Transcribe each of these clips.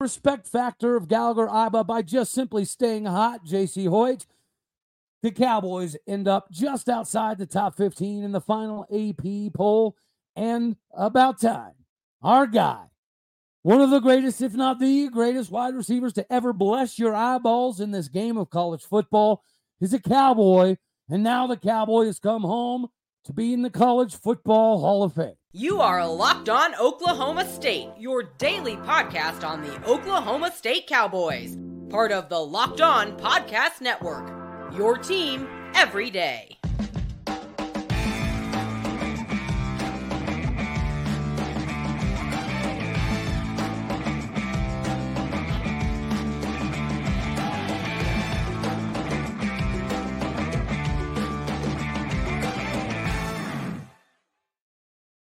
respect factor of Gallagher Iba by just simply staying hot, Jacie Hoyt. The Cowboys end up just outside the top 15 in the final AP poll. And about time, our guy, one of the greatest, if not the greatest wide receivers to ever bless your eyeballs in this game of college football, is a Cowboy. And now the Cowboy has come home to be in the College Football Hall of Fame. You are Locked On Oklahoma State, your daily podcast on the Oklahoma State Cowboys, part of the Locked On Podcast Network. Your team every day.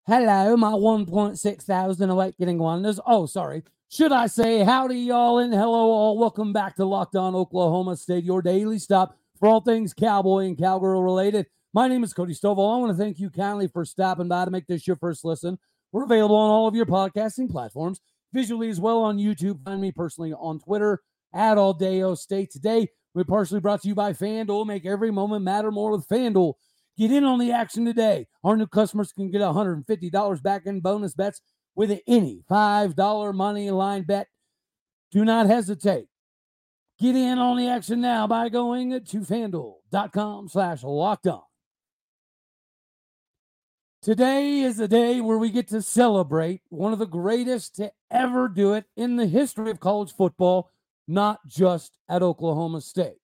Hello, my 1.6 thousand awakening wonders. Oh, sorry. Should I say howdy, y'all, and hello, all. Welcome back to Locked On Oklahoma State, your daily stop for all things cowboy and cowgirl related. My name is Cody Stovall. I want to thank you kindly for stopping by to make this your first listen. We're available on all of your podcasting platforms, visually as well on YouTube. Find me personally on Twitter at All Day State. Today, we're partially brought to you by FanDuel. Make every moment matter more with FanDuel. Get in on the action today. Our new customers can get $150 back in bonus bets with any $5 money line bet. Do not hesitate. Get in on the action now by going to fanduel.com slash locked on. Today is a day where we get to celebrate one of the greatest to ever do it in the history of college football, not just at Oklahoma State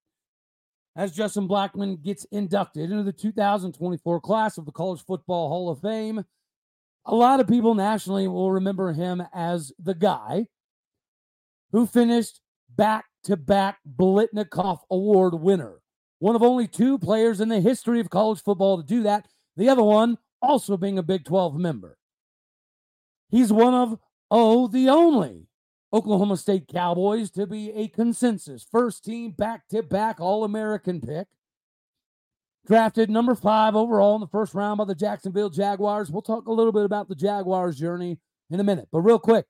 as Justin Blackmon gets inducted into the 2024 class of the College Football Hall of Fame. A lot of people nationally will remember him as the guy who finished back to back Biletnikoff Award winner. One of only two players in the history of college football to do that. The other one also being a Big 12 member. He's one of, oh, the only Oklahoma State Cowboys to be a consensus first team back to back All American pick. Drafted number five overall in the first round by the Jacksonville Jaguars. We'll talk a little bit about the Jaguars' journey in a minute. But real quick,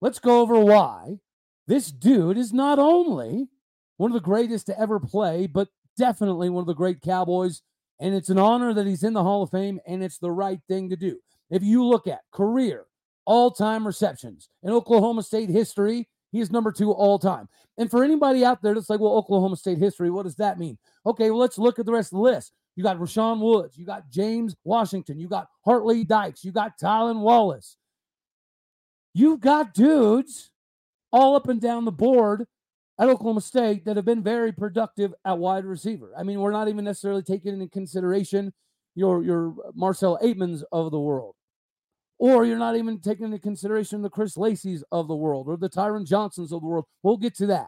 let's go over why this dude is not only one of the greatest to ever play, but definitely one of the great Cowboys. And it's an honor that he's in the Hall of Fame, and it's the right thing to do. If you look at career, all time receptions. In Oklahoma State history, he is number two all time. And for anybody out there that's like, well, Oklahoma State history, what does that mean? Okay, well, let's look at the rest of the list. You got Rashaun Woods, you got James Washington, you got Hart Lee Dykes, you got Tylan Wallace. You've got dudes all up and down the board at Oklahoma State that have been very productive at wide receiver. I mean, we're not even necessarily taking into consideration your your Marcell Atemans of the world. Or you're not even taking into consideration the Chris Lacy's of the world or the Tyron Johnsons of the world. We'll get to that.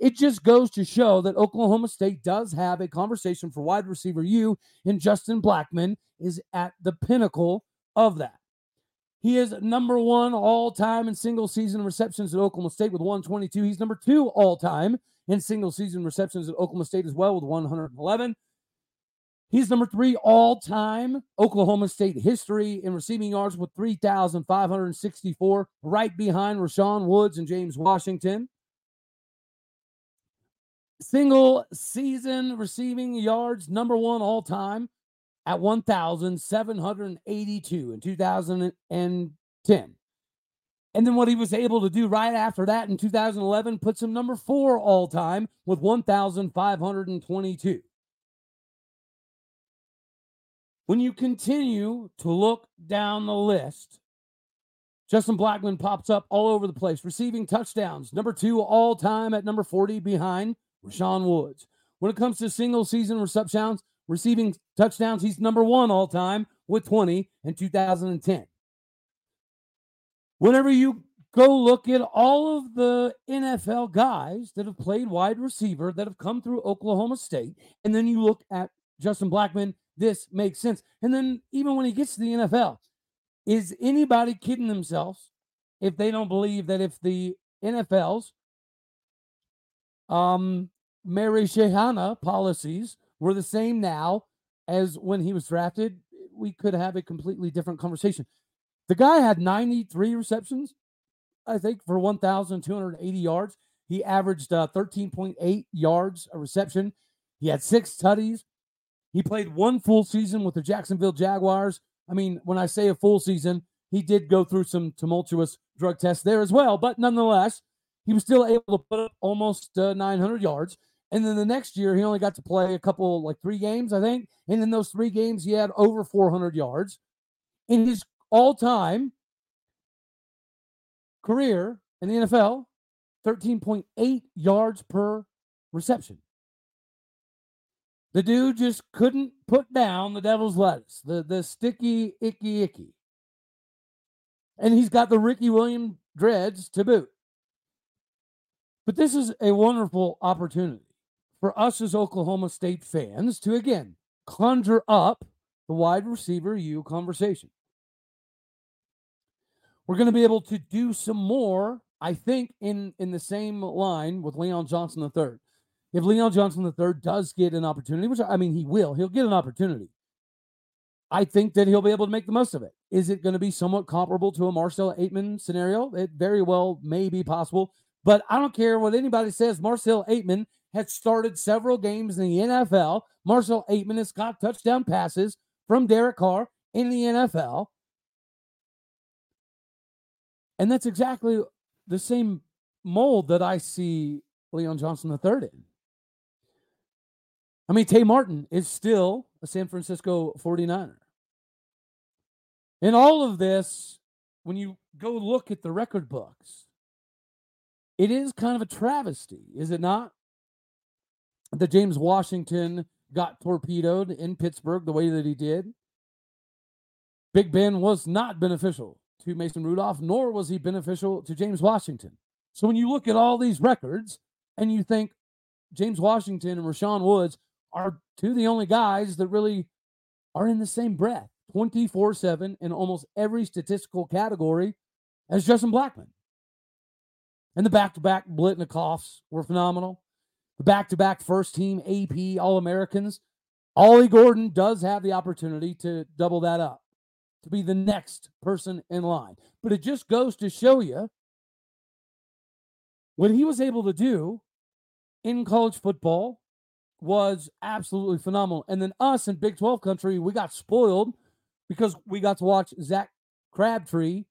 It just goes to show that Oklahoma State does have a conversation for wide receiver you, and Justin Blackmon is at the pinnacle of that. He is number one all time in single season receptions at Oklahoma State with 122. He's number two all time in single season receptions at Oklahoma State as well with 111. He's number three all time Oklahoma State history in receiving yards with 3,564, right behind Rashaun Woods and James Washington. Single season receiving yards, number one all time at 1,782 in 2010. And then what he was able to do right after that in 2011 puts him number four all time with 1,522. When you continue to look down the list, Justin Blackmon pops up all over the place, receiving touchdowns, number two all time at number 40 behind Rashaun Woods. When it comes to single season receptions, receiving touchdowns, he's number one all time with 20 in 2010. Whenever you go look at all of the NFL guys that have played wide receiver that have come through Oklahoma State, and then you look at Justin Blackmon this makes sense. And then even when he gets to the NFL, is anybody kidding themselves if they don't believe that if the NFL's um marijuana policies were the same now as when he was drafted, we could have a completely different conversation. The guy had 93 receptions I think, for 1,280 yards. He averaged uh, 13.8 yards a reception. He had six tutties. He played one full season with the Jacksonville Jaguars. I mean, when I say a full season, he did go through some tumultuous drug tests there as well, but nonetheless, he was still able to put up almost uh, 900 yards. And then the next year, he only got to play a couple, like three games, I think. And in those three games, he had over 400 yards. In his all time career in the NFL, 13.8 yards per reception. The dude just couldn't put down the devil's lettuce, the, the sticky, icky, icky. And he's got the Ricky Williams dreads to boot. But this is a wonderful opportunity for us as Oklahoma State fans to again conjure up the wide receiver you conversation. We're going to be able to do some more, I think, in in the same line with Leon Johnson III. If Leon Johnson III does get an opportunity, which I mean he will, he'll get an opportunity. I think that he'll be able to make the most of it. Is it going to be somewhat comparable to a Marcell Ateman scenario? It very well may be possible. But I don't care what anybody says. Marcell Ateman had started several games in the NFL. Marcell Ateman has got touchdown passes from Derek Carr in the NFL. And that's exactly the same mold that I see Leon Johnson III in. I mean, Tay Martin is still a San Francisco 49er. In all of this, when you go look at the record books, it is kind of a travesty, is it not? That James Washington got torpedoed in Pittsburgh the way that he did. Big Ben was not beneficial to Mason Rudolph, nor was he beneficial to James Washington. So when you look at all these records and you think James Washington and Rashaun Woods are two the only guys that really are in the same breath 24 7 in almost every statistical category as Justin Blackmon. And the back to back Biletnikoffs were phenomenal. The back to back first team AP All Americans. Ollie Gordon does have the opportunity to double that up, to be the next person in line. But it just goes to show you what he was able to do in college football was absolutely phenomenal. And then us in Big 12 country, we got spoiled because we got to watch Zach Crabtree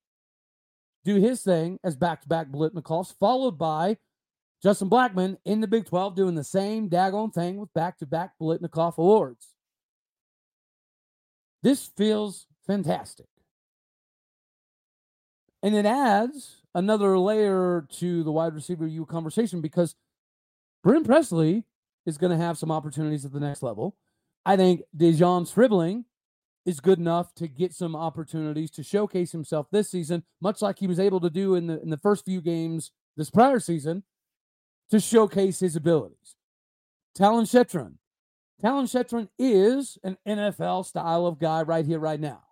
do his thing as back to back Biletnikoffs, followed by Justin Blackmon in the Big 12 doing the same daggone thing with back to back Biletnikoff awards. This feels fantastic. And it adds another layer to the wide receiver you conversation because Brennan Presley is going to have some opportunities at the next level. I think De'Zhaun Stribling is good enough to get some opportunities to showcase himself this season, much like he was able to do in the in the first few games this prior season, to showcase his abilities. Talyn Shettron. Talyn Shettron is an NFL style of guy right here, right now.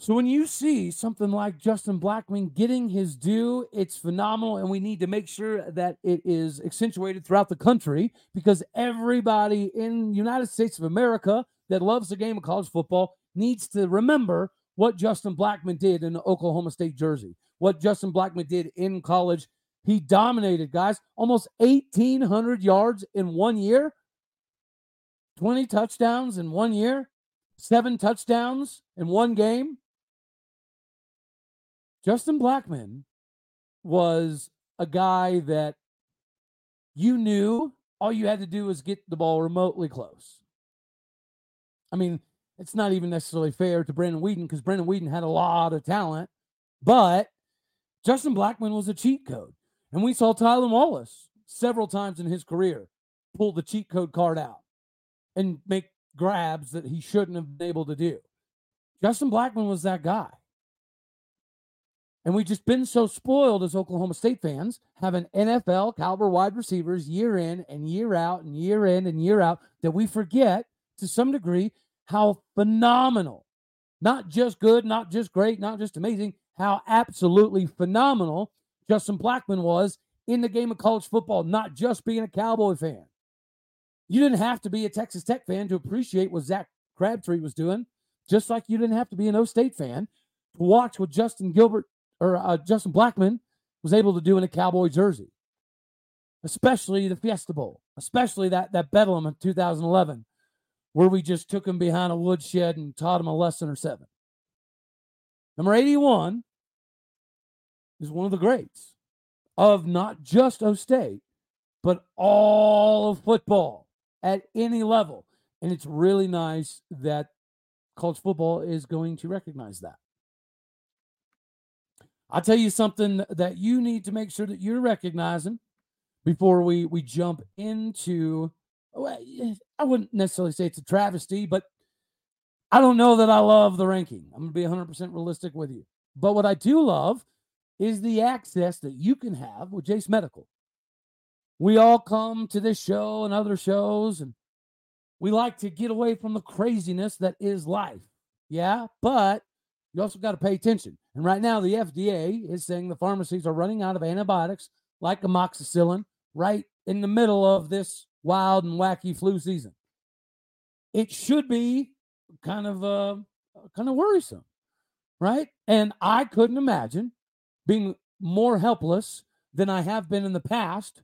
So when you see something like Justin Blackmon getting his due, it's phenomenal. And we need to make sure that it is accentuated throughout the country because everybody in United States of America that loves the game of college football needs to remember what Justin Blackmon did in the Oklahoma State jersey, what Justin Blackmon did in college. He dominated, guys, almost 1,800 yards in one year, 20 touchdowns in one year, seven touchdowns in one game. Justin Blackmon was a guy that you knew all you had to do was get the ball remotely close. I mean, it's not even necessarily fair to Brandon Weeden because Brandon Weeden had a lot of talent, but Justin Blackmon was a cheat code. And we saw Tylan Wallace several times in his career pull the cheat code card out and make grabs that he shouldn't have been able to do. Justin Blackmon was that guy. And we've just been so spoiled as Oklahoma State fans, having NFL caliber wide receivers year in and year out and year in and year out, that we forget to some degree how phenomenal, not just good, not just great, not just amazing, how absolutely phenomenal Justin Blackmon was in the game of college football, not just being a Cowboy fan. You didn't have to be a Texas Tech fan to appreciate what Zach Crabtree was doing, just like you didn't have to be an O State fan to watch what Justin Gilbert or uh, Justin Blackmon was able to do in a Cowboy jersey, especially the Fiesta Bowl, especially that that Bedlam in 2011, where we just took him behind a woodshed and taught him a lesson or seven. Number 81 is one of the greats of not just O State, but all of football at any level. And it's really nice that college football is going to recognize that. I'll tell you something that you need to make sure that you're recognizing before we we jump into I wouldn't necessarily say it's a travesty, but I don't know that I love the ranking. I'm going to be 100% realistic with you. But what I do love is the access that you can have with Jase Medical. We all come to this show and other shows, and we like to get away from the craziness that is life. Yeah, but you also got to pay attention. And right now, the FDA is saying the pharmacies are running out of antibiotics like amoxicillin right in the middle of this wild and wacky flu season. It should be kind of uh, kind of worrisome, right? And I couldn't imagine being more helpless than I have been in the past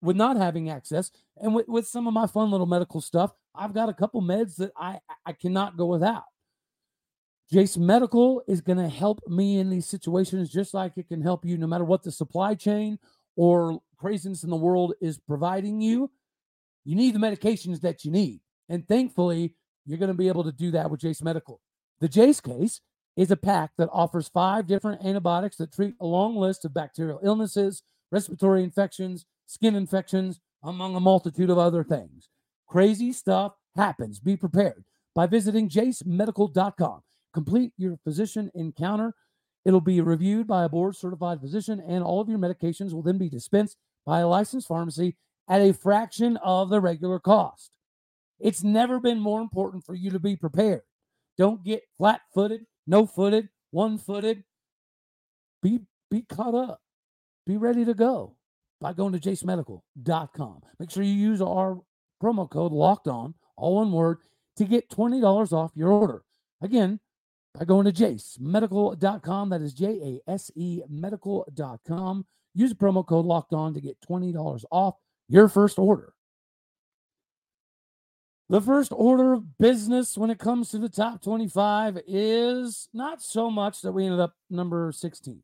with not having access and with, with some of my fun little medical stuff i've got a couple meds that i i cannot go without jase medical is going to help me in these situations just like it can help you no matter what the supply chain or craziness in the world is providing you you need the medications that you need and thankfully you're going to be able to do that with Jase medical the Jase case is a pack that offers five different antibiotics that treat a long list of bacterial illnesses respiratory infections skin infections, among a multitude of other things. Crazy stuff happens. Be prepared by visiting jasemedical.com. Complete your physician encounter. It'll be reviewed by a board certified physician, and all of your medications will then be dispensed by a licensed pharmacy at a fraction of the regular cost. It's never been more important for you to be prepared. Don't get flat footed, no footed, one footed. Be, be caught up. Be ready to go by going to jasemedical.com. Make sure you use our promo code locked on, all one word, to get $20 off your order. Again, by going to jasemedical.com. That is J A S E medical.com. Use the promo code locked on to get $20 off your first order. The first order of business when it comes to the top 25 is not so much that we ended up number 16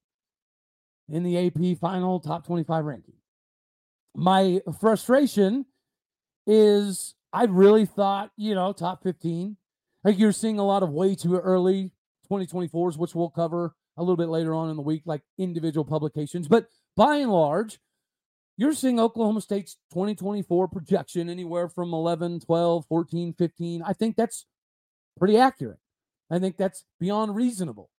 in the AP final top 25 ranking my frustration is I really thought, you know, top 15. Like you're seeing a lot of way too early 2024s, which we'll cover a little bit later on in the week, like individual publications. But by and large, you're seeing Oklahoma State's 2024 projection anywhere from 11, 12, 14, 15. I think that's pretty accurate. I think that's beyond reasonable.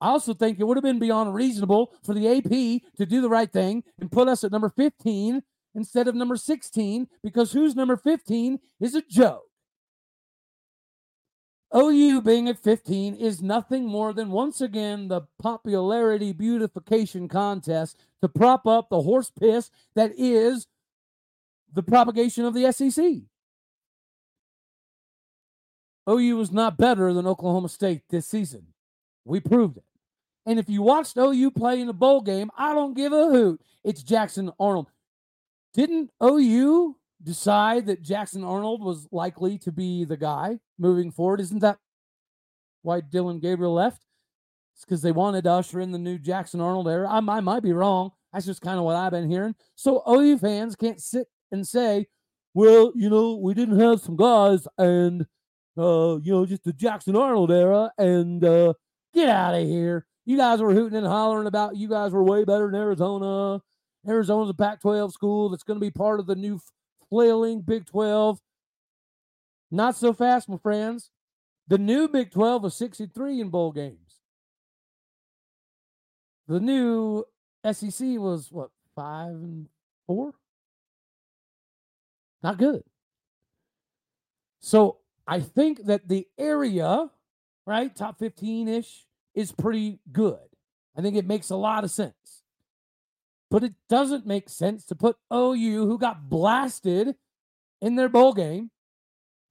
I also think it would have been beyond reasonable for the AP to do the right thing and put us at number 15 instead of number 16 because who's number 15 is a joke. OU being at 15 is nothing more than once again the popularity beautification contest to prop up the horse piss that is the propagation of the SEC. OU was not better than Oklahoma State this season. We proved it. And if you watched OU play in a bowl game, I don't give a hoot. It's Jackson Arnold. Didn't OU decide that Jackson Arnold was likely to be the guy moving forward? Isn't that why Dillon Gabriel left? It's because they wanted to usher in the new Jackson Arnold era. I, I might be wrong. That's just kind of what I've been hearing. So OU fans can't sit and say, well, you know, we didn't have some guys and, uh, you know, just the Jackson Arnold era and uh, get out of here. You guys were hooting and hollering about you guys were way better than Arizona Arizona's a Pac 12 school that's going to be part of the new flailing Big 12. Not so fast, my friends. The new Big 12 was 63 in bowl games. The new SEC was what, five and four? Not good. So I think that the area, right, top 15 ish, is pretty good. I think it makes a lot of sense. But it doesn't make sense to put OU, who got blasted in their bowl game,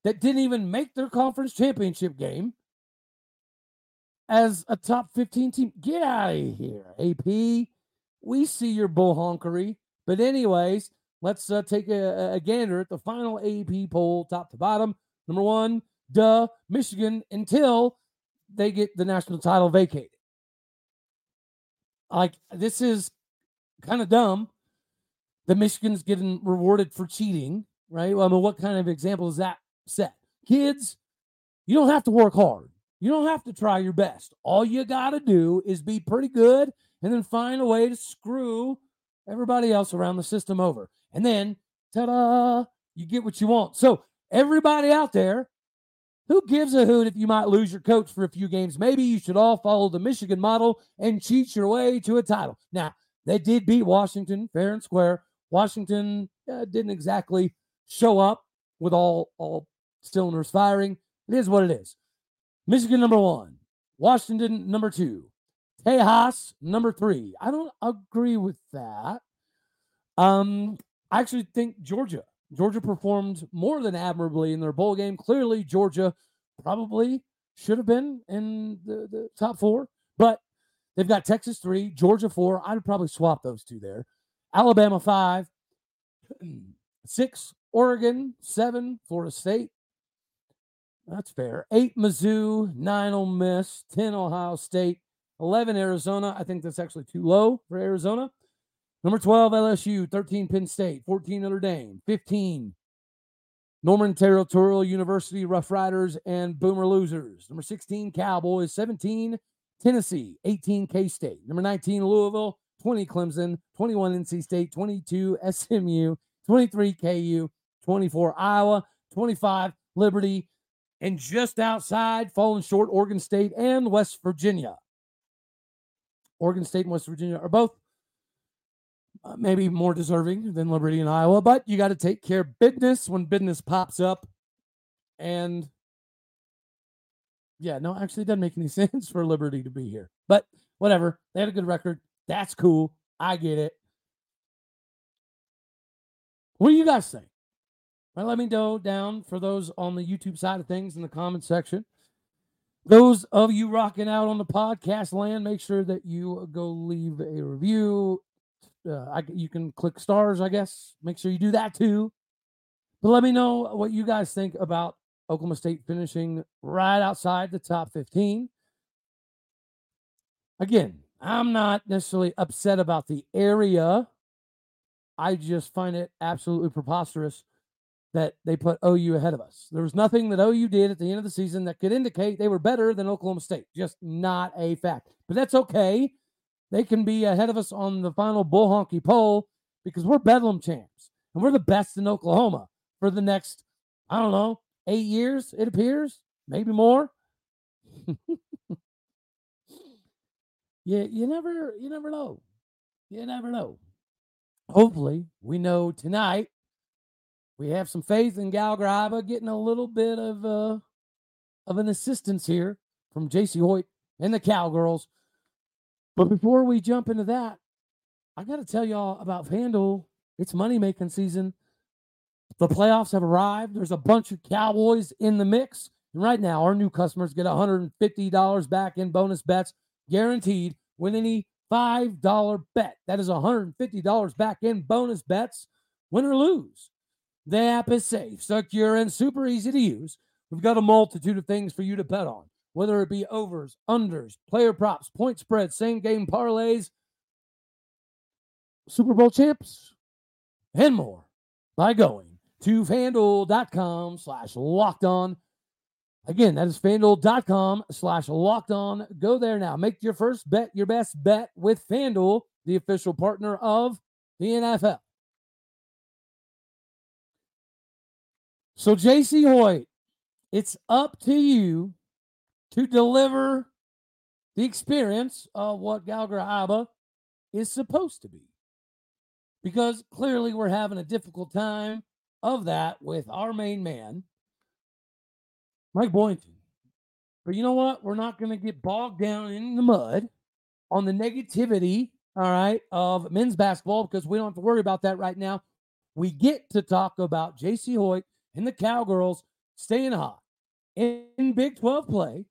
that didn't even make their conference championship game, as a top 15 team. Get out of here, AP. We see your bull honkery. But, anyways, let's uh, take a, a gander at the final AP poll, top to bottom. Number one, duh, Michigan, until they get the national title vacated. Like, this is kind of dumb that Michigan's getting rewarded for cheating, right? Well, I mean, what kind of example is that set? Kids, you don't have to work hard. You don't have to try your best. All you got to do is be pretty good and then find a way to screw everybody else around the system over. And then, ta da, you get what you want. So, everybody out there, who gives a hoot if you might lose your coach for a few games? Maybe you should all follow the Michigan model and cheat your way to a title. Now, they did beat Washington fair and square. Washington uh, didn't exactly show up with all all cylinders firing. It is what it is. Michigan number one, Washington number two, Tejas number three. I don't agree with that. Um, I actually think Georgia. Georgia performed more than admirably in their bowl game. Clearly, Georgia probably should have been in the, the top four, but they've got Texas three, Georgia four. I'd probably swap those two there. Alabama five, six, Oregon seven, Florida State. That's fair. Eight, Mizzou, nine, Ole Miss, 10, Ohio State, 11, Arizona. I think that's actually too low for Arizona. Number 12, LSU, 13, Penn State, 14, Notre Dame, 15, Norman Territorial University Rough Riders and Boomer Losers. Number 16, Cowboys, 17, Tennessee, 18, K State. Number 19, Louisville, 20, Clemson, 21, NC State, 22, SMU, 23, KU, 24, Iowa, 25, Liberty, and just outside, falling short, Oregon State and West Virginia. Oregon State and West Virginia are both uh, maybe more deserving than Liberty and Iowa, but you got to take care of business when business pops up. And yeah, no, actually, it doesn't make any sense for Liberty to be here, but whatever. They had a good record. That's cool. I get it. What do you guys think? Right, let me know down for those on the YouTube side of things in the comment section. Those of you rocking out on the podcast land, make sure that you go leave a review. Uh, I, you can click stars, I guess. Make sure you do that too. But let me know what you guys think about Oklahoma State finishing right outside the top 15. Again, I'm not necessarily upset about the area. I just find it absolutely preposterous that they put OU ahead of us. There was nothing that OU did at the end of the season that could indicate they were better than Oklahoma State. Just not a fact. But that's okay. They can be ahead of us on the final bull honky poll because we're Bedlam champs and we're the best in Oklahoma for the next, I don't know, eight years, it appears, maybe more. yeah, you never, you never know. You never know. Hopefully, we know tonight we have some faith in Gal getting a little bit of uh, of an assistance here from Jacie Hoyt and the Cowgirls. But before we jump into that, I got to tell y'all about FanDuel. It's money making season. The playoffs have arrived. There's a bunch of Cowboys in the mix. And right now, our new customers get $150 back in bonus bets guaranteed with any $5 bet. That is $150 back in bonus bets, win or lose. The app is safe, secure, and super easy to use. We've got a multitude of things for you to bet on, whether it be overs, unders, player props, point spreads, same game parlays, Super Bowl champs, and more by going to fanduel.com slash locked on. Again, that is fanduel.com slash locked on. Go there now. Make your first bet your best bet with Fanduel, the official partner of the NFL. So, Jacie Hoyt, it's up to you to deliver the experience of what Iba is supposed to be. Because clearly we're having a difficult time of that with our main man, Mike Boynton. But you know what? We're not going to get bogged down in the mud on the negativity, all right, of men's basketball because we don't have to worry about that right now. We get to talk about Jacie Hoyt and the Cowgirls staying hot in Big 12 play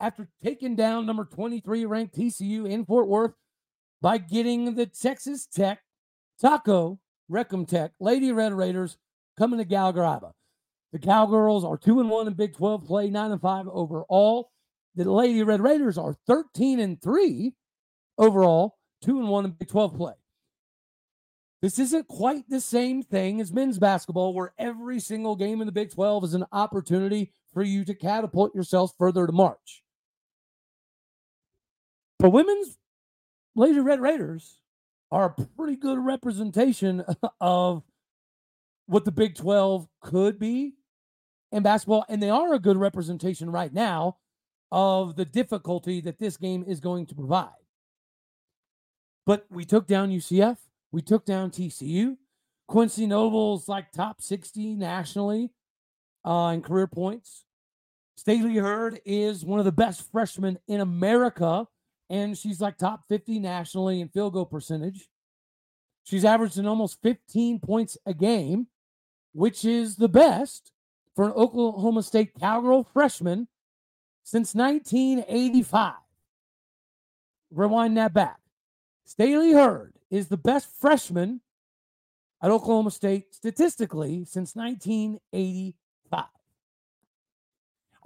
after taking down number 23 ranked TCU in Fort Worth by getting the Texas Tech Taco Reclam Tech Lady Red Raiders coming to Gallagher The Cowgirls are 2 and 1 in Big 12 play, 9 and 5 overall. The Lady Red Raiders are 13 and 3 overall, 2 and 1 in Big 12 play. This isn't quite the same thing as men's basketball, where every single game in the Big 12 is an opportunity for you to catapult yourself further to March. For women's Lady Red Raiders are a pretty good representation of what the Big 12 could be in basketball. And they are a good representation right now of the difficulty that this game is going to provide. But we took down UCF, we took down TCU. Quincy Noble's like top 60 nationally uh, in career points. Stailee Heard is one of the best freshmen in America, and she's like top 50 nationally in field goal percentage. She's averaging almost 15 points a game, which is the best for an Oklahoma State Cowgirl freshman since 1985. Rewind that back. Stailee Heard is the best freshman at Oklahoma State statistically since 1985.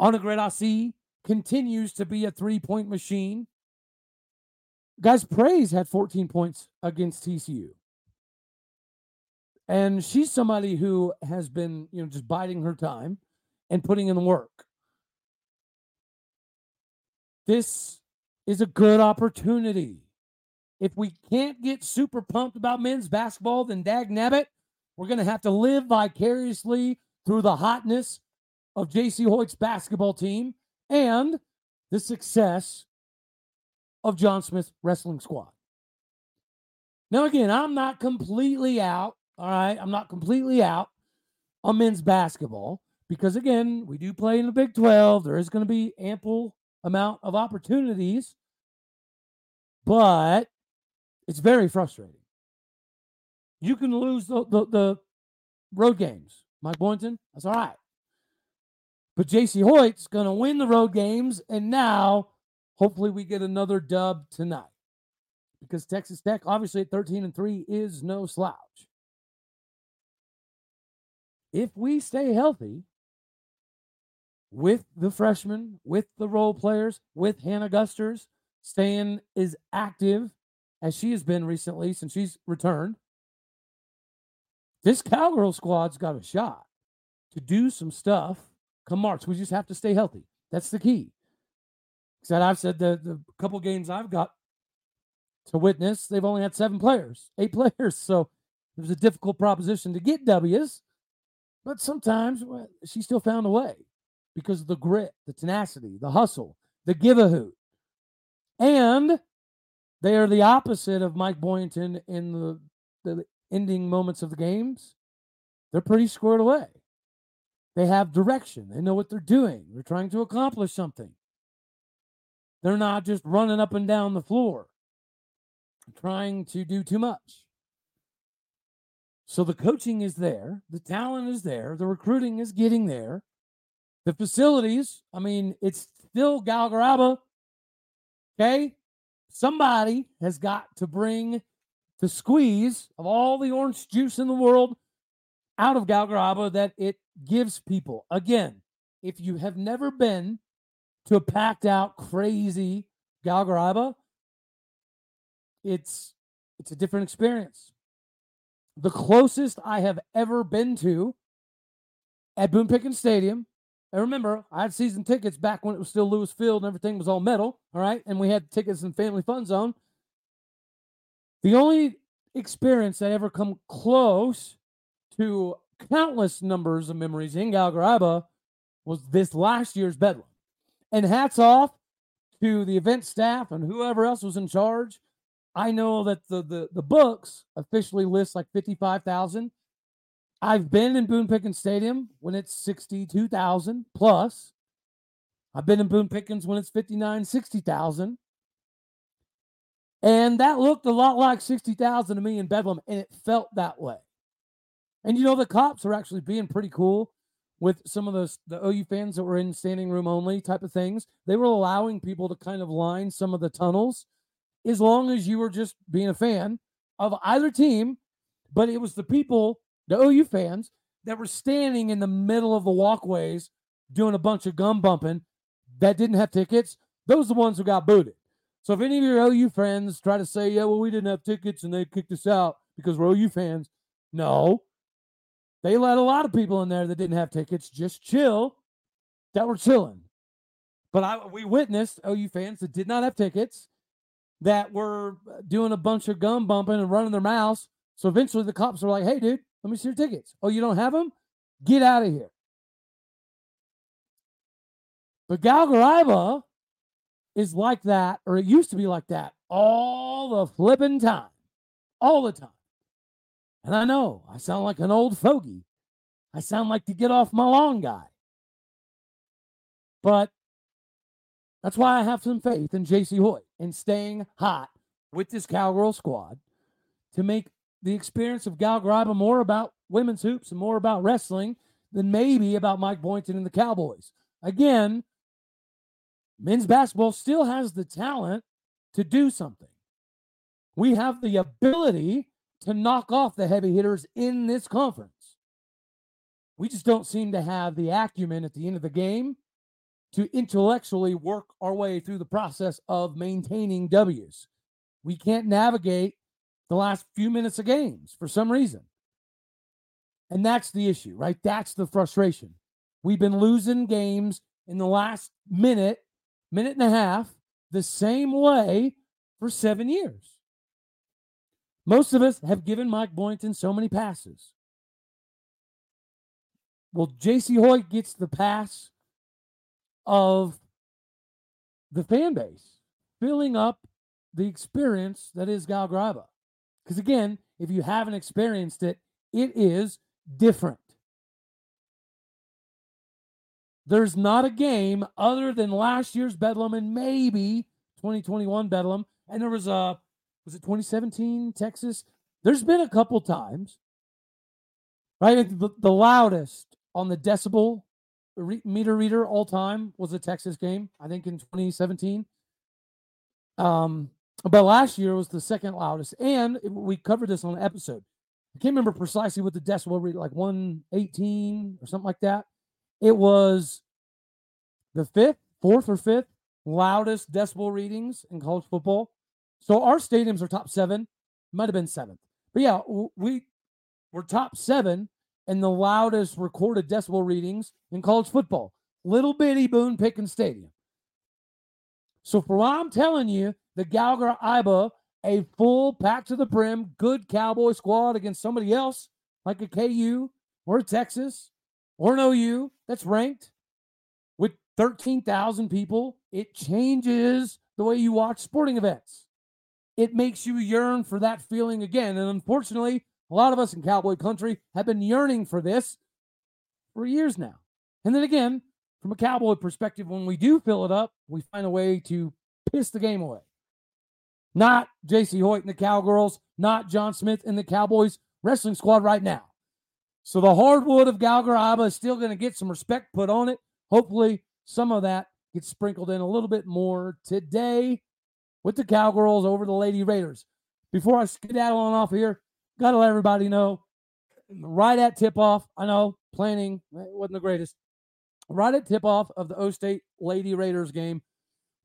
Anna Gret Asi continues to be a three point machine. Guys, Praise had 14 points against TCU. And she's somebody who has been, you know, just biding her time and putting in work. This is a good opportunity. If we can't get super pumped about men's basketball, then dag nabbit, we're going to have to live vicariously through the hotness of Jacie Hoyt's basketball team and the success of John Smith's wrestling squad. Now, again, I'm not completely out. All right. I'm not completely out on men's basketball because, again, we do play in the Big 12. There is going to be ample amount of opportunities, but it's very frustrating. You can lose the, the, the road games. Mike Boynton, that's all right. But Jacie Hoyt's going to win the road games. And now, hopefully, we get another dub tonight. Because Texas Tech, obviously, at 13 and 3, is no slouch. If we stay healthy with the freshmen, with the role players, with Hannah Gusters staying as active as she has been recently since she's returned, this Cowgirl squad's got a shot to do some stuff come March. We just have to stay healthy. That's the key. Said I've said the the couple games I've got to witness, they've only had seven players, eight players. So it was a difficult proposition to get W's, but sometimes well, she still found a way because of the grit, the tenacity, the hustle, the give a hoot. And they are the opposite of Mike Boynton in the, the ending moments of the games. They're pretty squared away. They have direction. They know what they're doing. They're trying to accomplish something. They're not just running up and down the floor, trying to do too much. So the coaching is there, the talent is there, the recruiting is getting there. The facilities, I mean, it's still Galgaraba. Okay. Somebody has got to bring the squeeze of all the orange juice in the world out of Galgaraba that it gives people. Again, if you have never been to a packed out, crazy Galgaraba, it's it's a different experience. The closest I have ever been to at Boone Pickens Stadium. And remember, I had season tickets back when it was still Lewis Field and everything was all metal. All right. And we had tickets in Family Fun Zone. The only experience that ever come close to countless numbers of memories in Gallagher was this last year's Bedlam. And hats off to the event staff and whoever else was in charge. I know that the the, the books officially list like 55,000. I've been in Boone Pickens Stadium when it's 62,000 plus. I've been in Boone Pickens when it's 59, 60,000. And that looked a lot like 60,000 to me in Bedlam, and it felt that way. And you know, the cops are actually being pretty cool with some of the, the OU fans that were in standing room only type of things. They were allowing people to kind of line some of the tunnels as long as you were just being a fan of either team. But it was the people, the OU fans, that were standing in the middle of the walkways doing a bunch of gum bumping that didn't have tickets. Those are the ones who got booted. So if any of your OU friends try to say, yeah, well, we didn't have tickets and they kicked us out because we're OU fans, no. They let a lot of people in there that didn't have tickets just chill that were chilling. But I, we witnessed OU fans that did not have tickets that were uh, doing a bunch of gum bumping and running their mouths. So eventually the cops were like, hey, dude, let me see your tickets. Oh, you don't have them? Get out of here. But Galgaraiba is like that, or it used to be like that all the flipping time. All the time. And I know I sound like an old fogey. I sound like the get off my lawn guy. But that's why I have some faith in Jacie Hoyt and staying hot with this Cowgirl squad to make the experience of Gal Graba more about women's hoops and more about wrestling than maybe about Mike Boynton and the Cowboys. Again, men's basketball still has the talent to do something. We have the ability to knock off the heavy hitters in this conference. We just don't seem to have the acumen at the end of the game to intellectually work our way through the process of maintaining W's. We can't navigate the last few minutes of games for some reason. And that's the issue, right? That's the frustration. We've been losing games in the last minute, minute and a half, the same way for seven years. Most of us have given Mike Boynton so many passes. Well, Jacie Hoyt gets the pass of the fan base, filling up the experience that is Gal Graba. Because again, if you haven't experienced it, it is different. There's not a game other than last year's Bedlam and maybe 2021 Bedlam. And there was a, was it 2017 Texas? There's been a couple times, right? The, the loudest on the decibel meter reader all time was a Texas game, I think in 2017. Um, but last year was the second loudest. And we covered this on an episode. I can't remember precisely what the decibel read, like 118 or something like that. It was the fifth, fourth, or fifth loudest decibel readings in college football. So our stadiums are top seven, might have been seventh. But yeah, we were top seven and the loudest recorded decibel readings in college football. Little bitty Boone Pickens Stadium. So for what I'm telling you, the Gallagher Iba, a full pack to the brim, good cowboy squad against somebody else like a KU or a Texas or an OU that's ranked with 13,000 people, it changes the way you watch sporting events. It makes you yearn for that feeling again. And unfortunately, a lot of us in cowboy country have been yearning for this for years now. And then again, from a cowboy perspective, when we do fill it up, we find a way to piss the game away. Not Jacie Hoyt and the Cowgirls, not John Smith and the Cowboys wrestling squad right now. So the hardwood of Galgaraba is still going to get some respect put on it. Hopefully, some of that gets sprinkled in a little bit more today with the Cowgirls over the Lady Raiders. Before I skedaddle on off here, Got to let everybody know right at tip off. I know planning eh, wasn't the greatest. Right at tip off of the O State Lady Raiders game,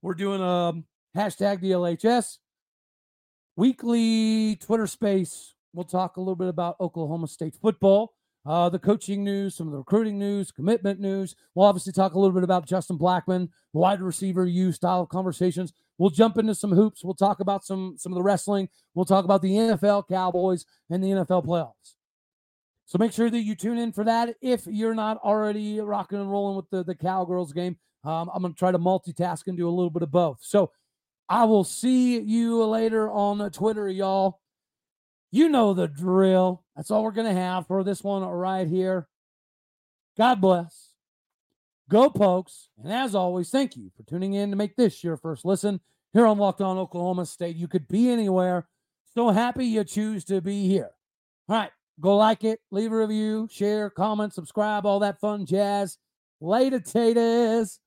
we're doing a hashtag DLHS weekly Twitter space. We'll talk a little bit about Oklahoma State football, uh, the coaching news, some of the recruiting news, commitment news. We'll obviously talk a little bit about Justin Blackmon, wide receiver you style conversations. We'll jump into some hoops. We'll talk about some some of the wrestling. We'll talk about the NFL Cowboys and the NFL playoffs. So make sure that you tune in for that. If you're not already rocking and rolling with the, the Cowgirls game, um, I'm going to try to multitask and do a little bit of both. So I will see you later on Twitter, y'all. You know the drill. That's all we're going to have for this one right here. God bless. Go Pokes. And as always, thank you for tuning in to make this your first listen here on Locked On Oklahoma State. You could be anywhere. So happy you choose to be here. All right. Go like it, leave a review, share, comment, subscribe, all that fun jazz. Later, taters.